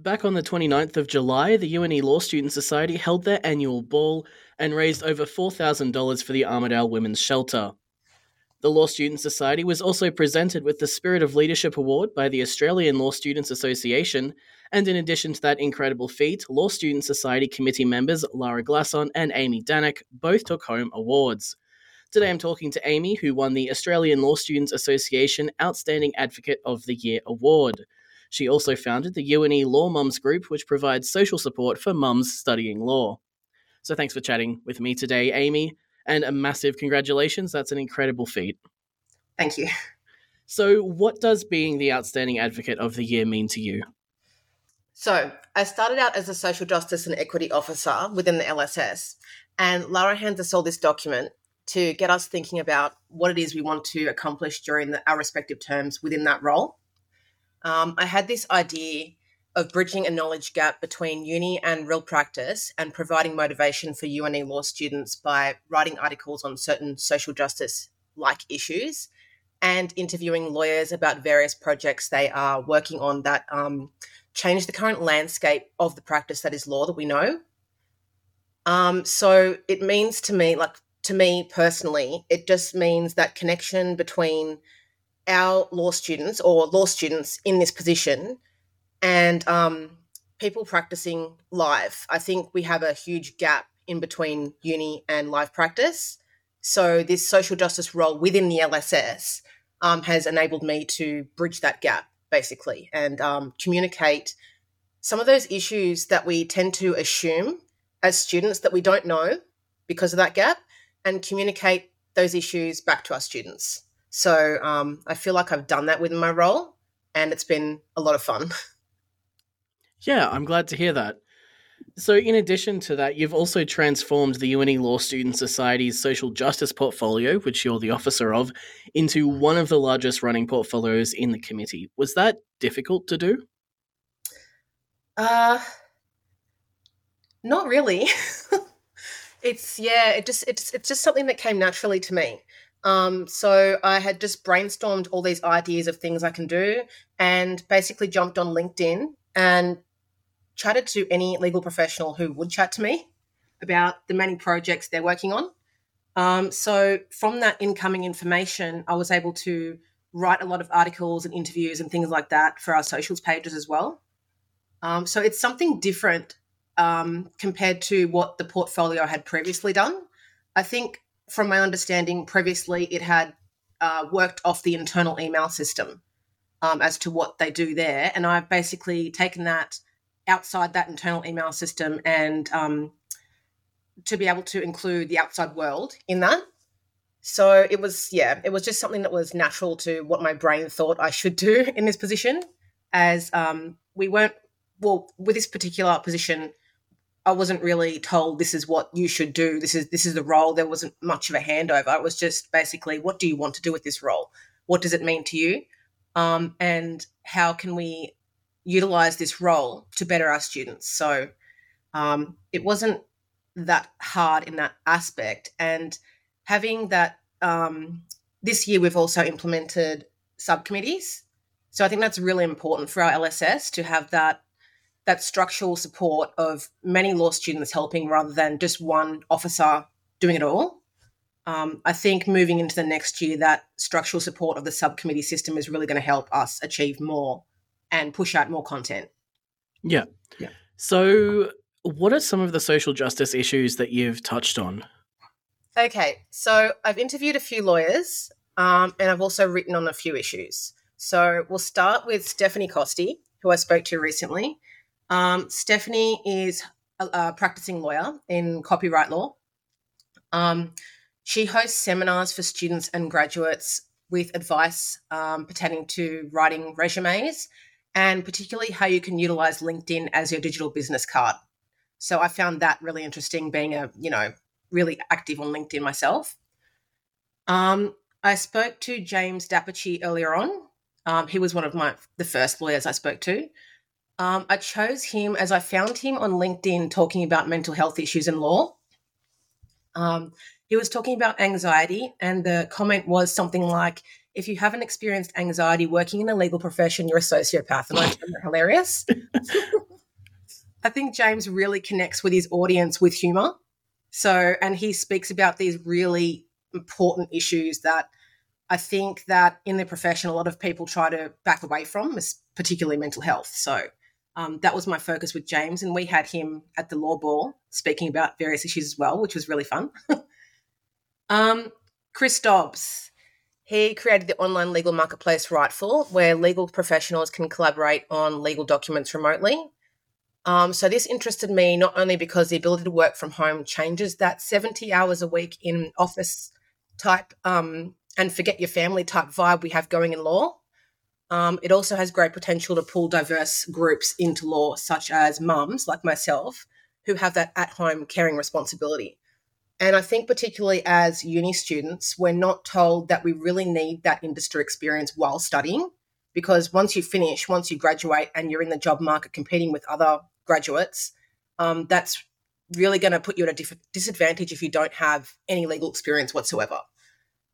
Back on the 29th of July, the UNE Law Student Society held their annual ball and raised over $4,000 for the Armidale Women's Shelter. The Law Student Society was also presented with the Spirit of Leadership Award by the Australian Law Students Association, and in addition to that incredible feat, Law Student Society committee members Lara Glasson and Amy Danek both took home awards. Today I'm talking to Amy, who won the Australian Law Students Association Outstanding Advocate of the Year award. She also founded the UNE Law Mums Group, which provides social support for mums studying law. So thanks for chatting with me today, Amy, and a massive congratulations. That's an incredible feat. Thank you. So, what does being the Outstanding Advocate of the Year mean to you? So, I started out as a social justice and equity officer within the LSS, and Lara hands us all this document to get us thinking about what it is we want to accomplish during the, our respective terms within that role um, I had this idea of bridging a knowledge gap between uni and real practice and providing motivation for UNE law students by writing articles on certain social justice like issues and interviewing lawyers about various projects they are working on that um, change the current landscape of the practice that is law that we know. Um, so it means to me, like to me personally, it just means that connection between our law students or law students in this position and um, people practicing live. I think we have a huge gap in between uni and live practice. So, this social justice role within the LSS um, has enabled me to bridge that gap basically and um, communicate some of those issues that we tend to assume as students that we don't know because of that gap and communicate those issues back to our students. So um, I feel like I've done that within my role, and it's been a lot of fun. Yeah, I'm glad to hear that. So, in addition to that, you've also transformed the UNE Law Student Society's social justice portfolio, which you're the officer of, into one of the largest running portfolios in the committee. Was that difficult to do? Uh, not really. it's yeah, it just it's it's just something that came naturally to me. Um, so I had just brainstormed all these ideas of things I can do and basically jumped on LinkedIn and chatted to any legal professional who would chat to me about the many projects they're working on. Um, so from that incoming information, I was able to write a lot of articles and interviews and things like that for our socials pages as well. Um, so it's something different um, compared to what the portfolio had previously done. I think from my understanding, previously it had uh, worked off the internal email system um, as to what they do there. And I've basically taken that outside that internal email system and um, to be able to include the outside world in that. So it was, yeah, it was just something that was natural to what my brain thought I should do in this position, as um, we weren't, well, with this particular position, I wasn't really told this is what you should do. This is this is the role. There wasn't much of a handover. It was just basically, what do you want to do with this role? What does it mean to you? Um, and how can we utilize this role to better our students? So um, it wasn't that hard in that aspect. And having that um, this year, we've also implemented subcommittees. So I think that's really important for our LSS to have that that structural support of many law students helping rather than just one officer doing it all. Um, I think moving into the next year, that structural support of the subcommittee system is really going to help us achieve more and push out more content. Yeah. Yeah. So, what are some of the social justice issues that you've touched on? Okay, so I've interviewed a few lawyers um, and I've also written on a few issues. So we'll start with Stephanie Costi, who I spoke to recently. Um, Stephanie is a, a, practicing lawyer in copyright law. Um, she hosts seminars for students and graduates with advice um, pertaining to writing resumes and particularly how you can utilize LinkedIn as your digital business card. So I found that really interesting being a, you know, really active on LinkedIn myself. Um, I spoke to James D'Apice earlier on. Um, he was one of my the first lawyers I spoke to. Um, I chose him as I found him on LinkedIn talking about mental health issues in law. Um, he was talking about anxiety, and the comment was something like, if you haven't experienced anxiety working in the legal profession, you're a sociopath. And I found that hilarious. I think James really connects with his audience with humor. So, and he speaks about these really important issues that I think that in the profession, a lot of people try to back away from, particularly mental health. So, um, that was my focus with James, and we had him at the law ball speaking about various issues as well, which was really fun. um, Chris Dobbs, he created the online legal marketplace Rightful, where legal professionals can collaborate on legal documents remotely. Um, so this interested me not only because the ability to work from home changes that 70 hours a week in office type um, and forget your family type vibe we have going in law. Um, it also has great potential to pull diverse groups into law, such as mums like myself, who have that at home caring responsibility. And I think, particularly as uni students, we're not told that we really need that industry experience while studying. Because once you finish, once you graduate and you're in the job market competing with other graduates, um, that's really going to put you at a disadvantage if you don't have any legal experience whatsoever.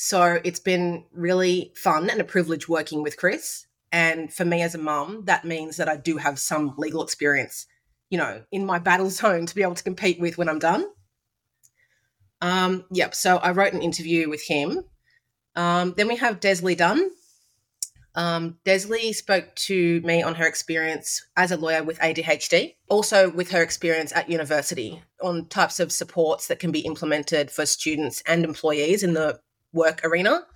So it's been really fun and a privilege working with Chris. And for me as a mum, that means that I do have some legal experience, you know, in my battle zone to be able to compete with when I'm done. Um, yep. So I wrote an interview with him. Um, then we have Desley Dunn. Um, Desley spoke to me on her experience as a lawyer with ADHD, also with her experience at university on types of supports that can be implemented for students and employees in the work arena,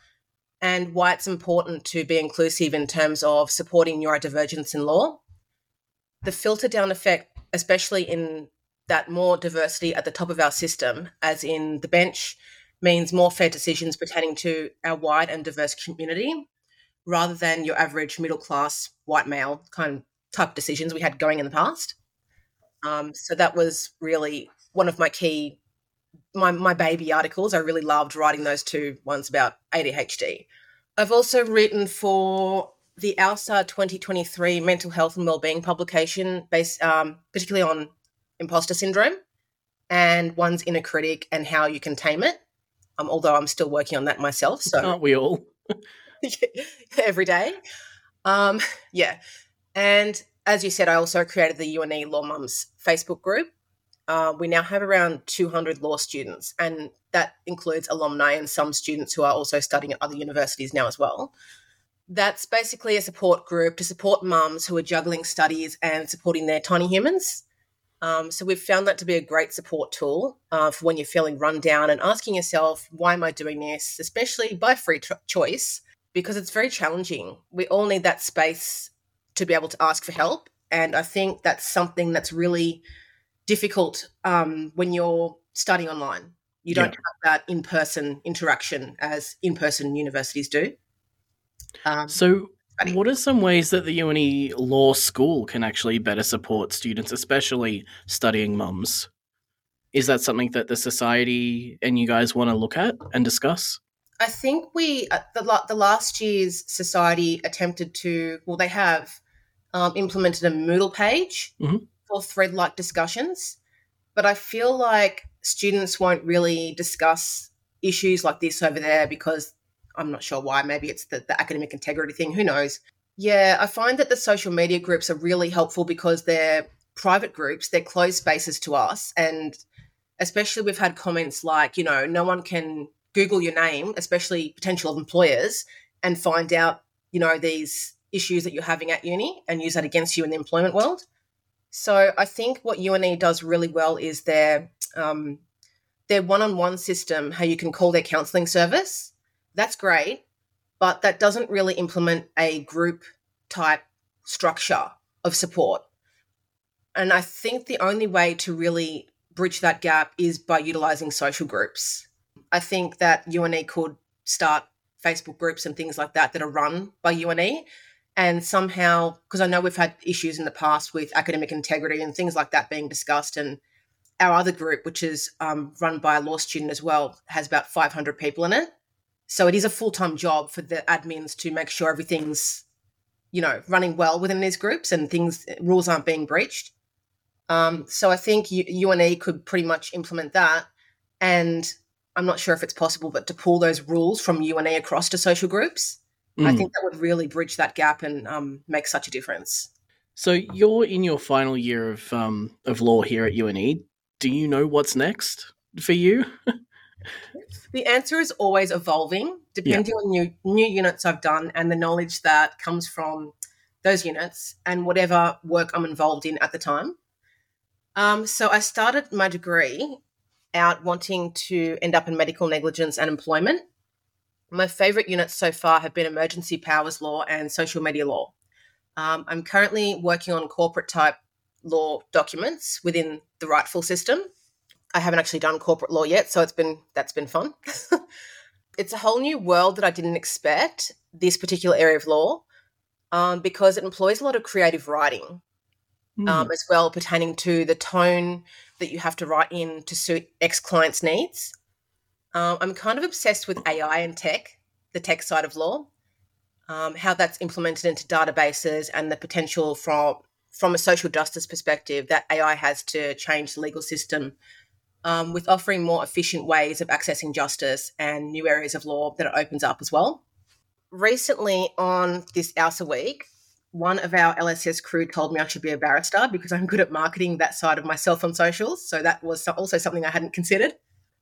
and why it's important to be inclusive in terms of supporting neurodivergence in law. The filter down effect, especially in that more diversity at the top of our system, as in the bench, means more fair decisions pertaining to our wide and diverse community rather than your average middle class white male kind of type decisions we had going in the past. Um, so that was really one of my key my my baby articles. I really loved writing those two ones about ADHD. I've also written for the ALSA 2023 Mental Health and Wellbeing publication, based um, particularly on imposter syndrome, and one's inner critic and how you can tame it. Um, although I'm still working on that myself. So aren't we all? every day. Um, yeah. And as you said, I also created the UNE Law Mums Facebook group. Uh, we now have around 200 law students, and that includes alumni and some students who are also studying at other universities now as well. That's basically a support group to support mums who are juggling studies and supporting their tiny humans. Um, so we've found that to be a great support tool uh, for when you're feeling run down and asking yourself, why am I doing this? Especially by free choice because it's very challenging. We all need that space to be able to ask for help. And I think that's something that's really difficult um, when you're studying online. You don't yeah. have that in person interaction as in person universities do. Um, so, what are some ways that the UNE Law School can actually better support students, especially studying mums? Is that something that the society and you guys want to look at and discuss? I think we uh, the the last year's society attempted to well they have um, implemented a Moodle page mm-hmm. For thread like discussions, but I feel like students won't really discuss issues like this over there because I'm not sure why. Maybe it's the, the academic integrity thing. Who knows? Yeah, I find that the social media groups are really helpful because they're private groups, they're closed spaces to us, and especially we've had comments like, you know, no one can Google your name, especially potential employers, and find out, you know, these issues that you're having at uni and use that against you in the employment world. So I think what UNE does really well is their um, their one-on-one system, how you can call their counselling service. That's great, but that doesn't really implement a group type structure of support. And I think the only way to really bridge that gap is by utilizing social groups. I think that UNE could start Facebook groups and things like that that are run by UNE. And somehow, because I know we've had issues in the past with academic integrity and things like that being discussed, and our other group, which is um, run by a law student as well, has about 500 people in it. So it is a full time job for the admins to make sure everything's, you know, running well within these groups and things rules aren't being breached. Um, so I think UNE could pretty much implement that, and I'm not sure if it's possible, but to pull those rules from UNE across to social groups, mm. I think that would really bridge that gap and um, make such a difference. So you're in your final year of um, of law here at UNE. Do you know what's next for you? the answer is always evolving, depending yeah. on new new units I've done and the knowledge that comes from those units and whatever work I'm involved in at the time. Um, so I started my degree out wanting to end up in medical negligence and employment. My favorite units so far have been emergency powers law and social media law. Um, I'm currently working on corporate type law documents within the rightful system. I haven't actually done corporate law yet, so it's been that's been fun. it's a whole new world that I didn't expect this particular area of law um, because it employs a lot of creative writing mm. um, as well, pertaining to the tone that you have to write in to suit ex client's needs. Um, I'm kind of obsessed with AI and tech, the tech side of law, um, how that's implemented into databases, and the potential from from a social justice perspective that AI has to change the legal system um, with offering more efficient ways of accessing justice and new areas of law that it opens up as well. Recently, on this ALSA week, one of our LSS crew told me I should be a barrister because I'm good at marketing that side of myself on socials. So that was also something I hadn't considered.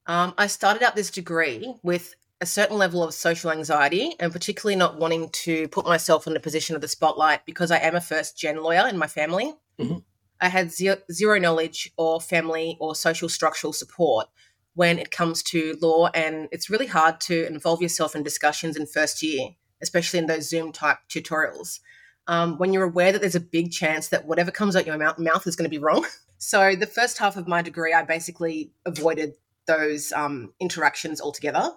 Um, I started out this degree with a certain level of social anxiety and particularly not wanting to put myself in the position of the spotlight because I am a first gen lawyer in my family. Mm-hmm. I had zero, zero knowledge or family or social structural support when it comes to law, and it's really hard to involve yourself in discussions in first year, especially in those Zoom type tutorials. Um, when you're aware that there's a big chance that whatever comes out your mouth, mouth is going to be wrong. So the first half of my degree, I basically avoided those um, interactions altogether.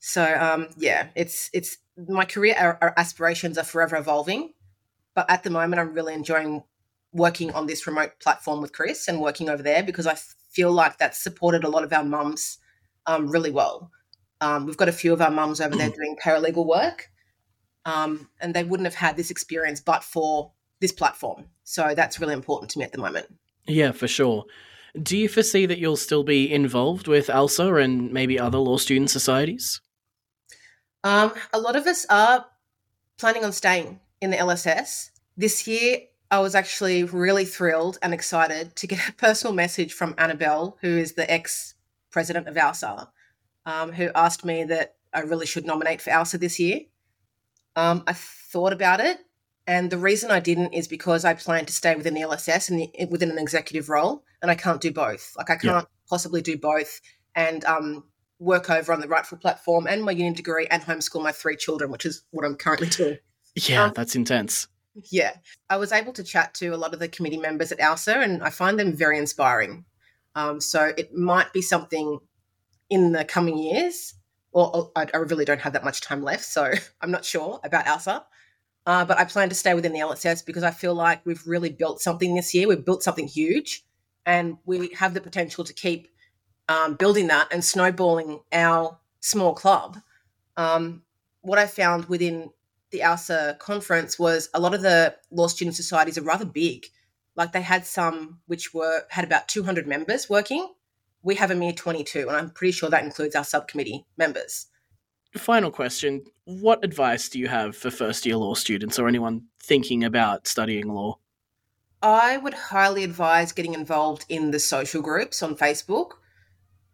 So um, yeah, it's it's my career aspirations are forever evolving, but at the moment, I'm really enjoying working on this remote platform with Chris and working over there because I feel like that's supported a lot of our mums um, really well. Um, we've got a few of our mums over there doing paralegal work, um, and they wouldn't have had this experience but for this platform. So that's really important to me at the moment. Yeah, for sure. Do you foresee that you'll still be involved with ALSA and maybe other law student societies? Um, a lot of us are planning on staying in the LSS. This year, I was actually really thrilled and excited to get a personal message from Annabelle, who is the ex president of ALSA, um, who asked me that I really should nominate for ALSA this year. Um, I thought about it, and the reason I didn't is because I plan to stay within the LSS and within an executive role, and I can't do both. Like I can't yeah. possibly do both and um, work over on the Rightful platform and my uni degree and homeschool my three children, which is what I'm currently doing. Yeah, um, that's intense. Yeah. I was able to chat to a lot of the committee members at ALSA and I find them very inspiring. Um, so it might be something in the coming years, or, I, I, really don't have that much time left, so I'm not sure about ALSA. Uh, but I plan to stay within the LSS because I feel like we've really built something this year. We've built something huge, and we have the potential to keep um, building that and snowballing our small club. Um, what I found within the ALSA conference was a lot of the law student societies are rather big. Like they had some which were had about 200 members working. We have a mere 22, and I'm pretty sure that includes our subcommittee members. Final question What advice do you have for first year law students or anyone thinking about studying law? I would highly advise getting involved in the social groups on Facebook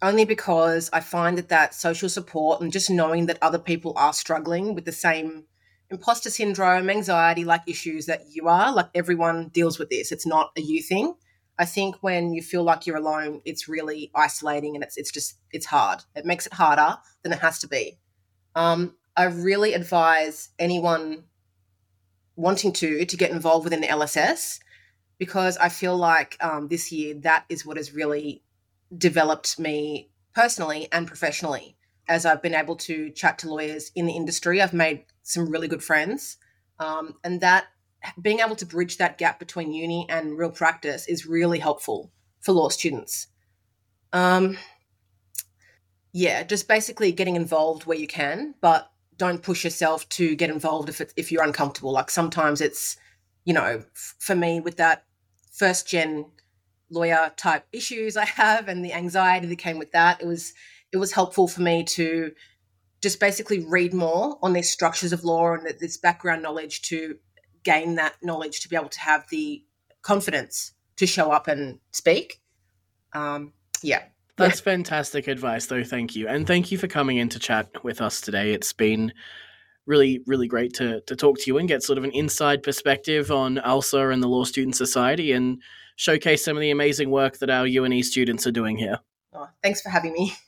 only because I find that that social support and just knowing that other people are struggling with the same imposter syndrome, anxiety like issues that you are. Like everyone deals with this. It's not a you thing. I think when you feel like you're alone, it's really isolating and it's it's just it's hard. It makes it harder than it has to be. Um, I really advise anyone wanting to to get involved within the LSS because I feel like um, this year that is what has really developed me personally and professionally as I've been able to chat to lawyers in the industry. I've made some really good friends. Um, and that being able to bridge that gap between uni and real practice is really helpful for law students. Um, yeah, just basically getting involved where you can, but don't push yourself to get involved if if you're uncomfortable. Like sometimes it's, you know, f- for me with that first gen lawyer type issues I have and the anxiety that came with that, it was it was helpful for me to just basically read more on these structures of law and this background knowledge to gain that knowledge to be able to have the confidence to show up and speak. Um, yeah. That's fantastic advice, though. Thank you. And thank you for coming in to chat with us today. It's been really, really great to, to talk to you and get sort of an inside perspective on ALSA and the Law Student Society and showcase some of the amazing work that our UNE students are doing here. Oh, thanks for having me.